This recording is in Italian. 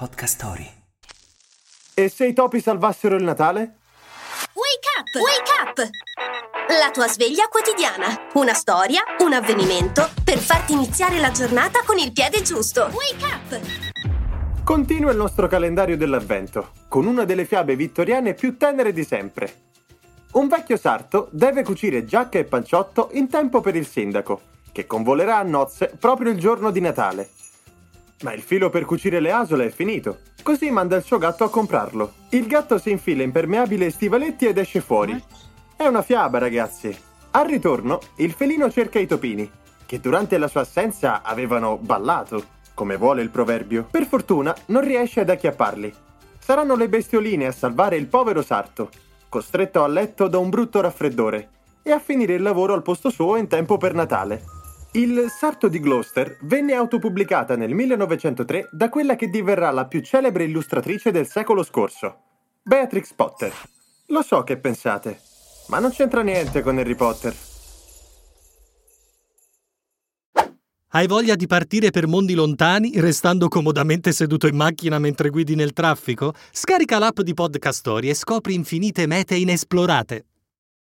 Podcast Story. E se i topi salvassero il Natale? Wake up! Wake up! La tua sveglia quotidiana. Una storia, un avvenimento per farti iniziare la giornata con il piede giusto. Wake up! Continua il nostro calendario dell'avvento, con una delle fiabe vittoriane più tenere di sempre. Un vecchio sarto deve cucire giacca e panciotto in tempo per il sindaco, che convolerà a nozze proprio il giorno di Natale. Ma il filo per cucire le asole è finito, così manda il suo gatto a comprarlo. Il gatto si infila impermeabile e stivaletti ed esce fuori. È una fiaba, ragazzi. Al ritorno, il felino cerca i topini, che durante la sua assenza avevano ballato, come vuole il proverbio. Per fortuna non riesce ad acchiapparli. Saranno le bestioline a salvare il povero sarto, costretto a letto da un brutto raffreddore, e a finire il lavoro al posto suo in tempo per Natale. Il Sarto di Gloucester venne autopubblicata nel 1903 da quella che diverrà la più celebre illustratrice del secolo scorso, Beatrix Potter. Lo so che pensate, ma non c'entra niente con Harry Potter. Hai voglia di partire per mondi lontani restando comodamente seduto in macchina mentre guidi nel traffico? Scarica l'app di Podcast Story e scopri infinite mete inesplorate.